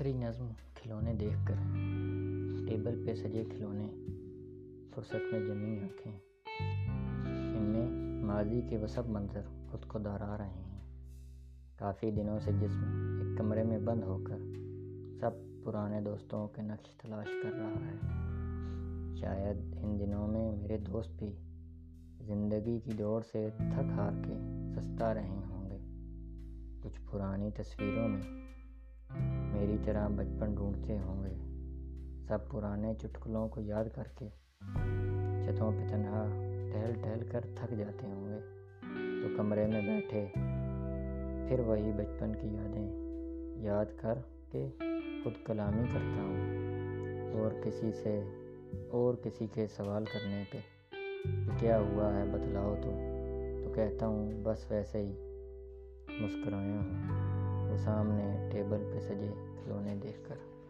نظم کھلونے دیکھ کر ٹیبل پہ سجے کھلونے فرصت میں جمی آنکھیں۔ ان میں ماضی کے وہ سب منظر خود کو دہرا رہے ہیں۔ کافی دنوں سے جسم ایک کمرے میں بند ہو کر سب پرانے دوستوں کے نقش تلاش کر رہا ہے۔ شاید ان دنوں میں میرے دوست بھی زندگی کی دوڑ سے تھک ہار کے سستا رہے ہوں گے۔ کچھ پرانی تصویروں میں میری طرح بچپن ڈھونڈتے ہوں گے۔ سب پرانے چٹکلوں کو یاد کر کے چھتوں پہ تنہا ٹہل ٹہل کر تھک جاتے ہوں گے۔ تو کمرے میں بیٹھے پھر وہی بچپن کی یادیں یاد کر کے خود کلامی کرتا ہوں۔ اور کسی سے اور کسی کے سوال کرنے پہ کہ کیا ہوا ہے، بتلاؤ تو۔ تو کہتا ہوں، بس ویسے ہی مسکرایا ہوں۔ وہ سامنے ٹیبل پہ سجے کھلونے دیکھ کر۔